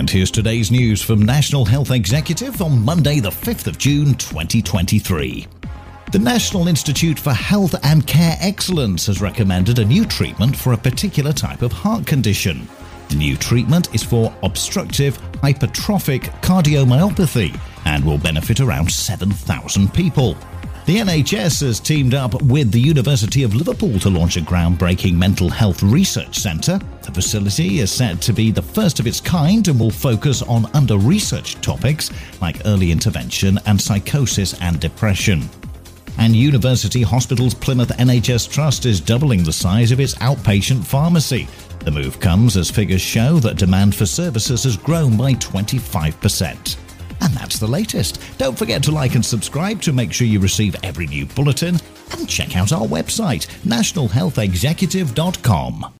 And here's today's news from National Health Executive on Monday, the 5th of June 2023. The National Institute for Health and Care Excellence has recommended a new treatment for a particular type of heart condition. The new treatment is for obstructive hypertrophic cardiomyopathy and will benefit around 7,000 people. The NHS has teamed up with the University of Liverpool to launch a groundbreaking mental health research centre. The facility is set to be the first of its kind and will focus on under researched topics like early intervention and psychosis and depression. And University Hospitals Plymouth NHS Trust is doubling the size of its outpatient pharmacy. The move comes as figures show that demand for services has grown by 25%. That's the latest. Don't forget to like and subscribe to make sure you receive every new bulletin and check out our website, nationalhealthexecutive.com.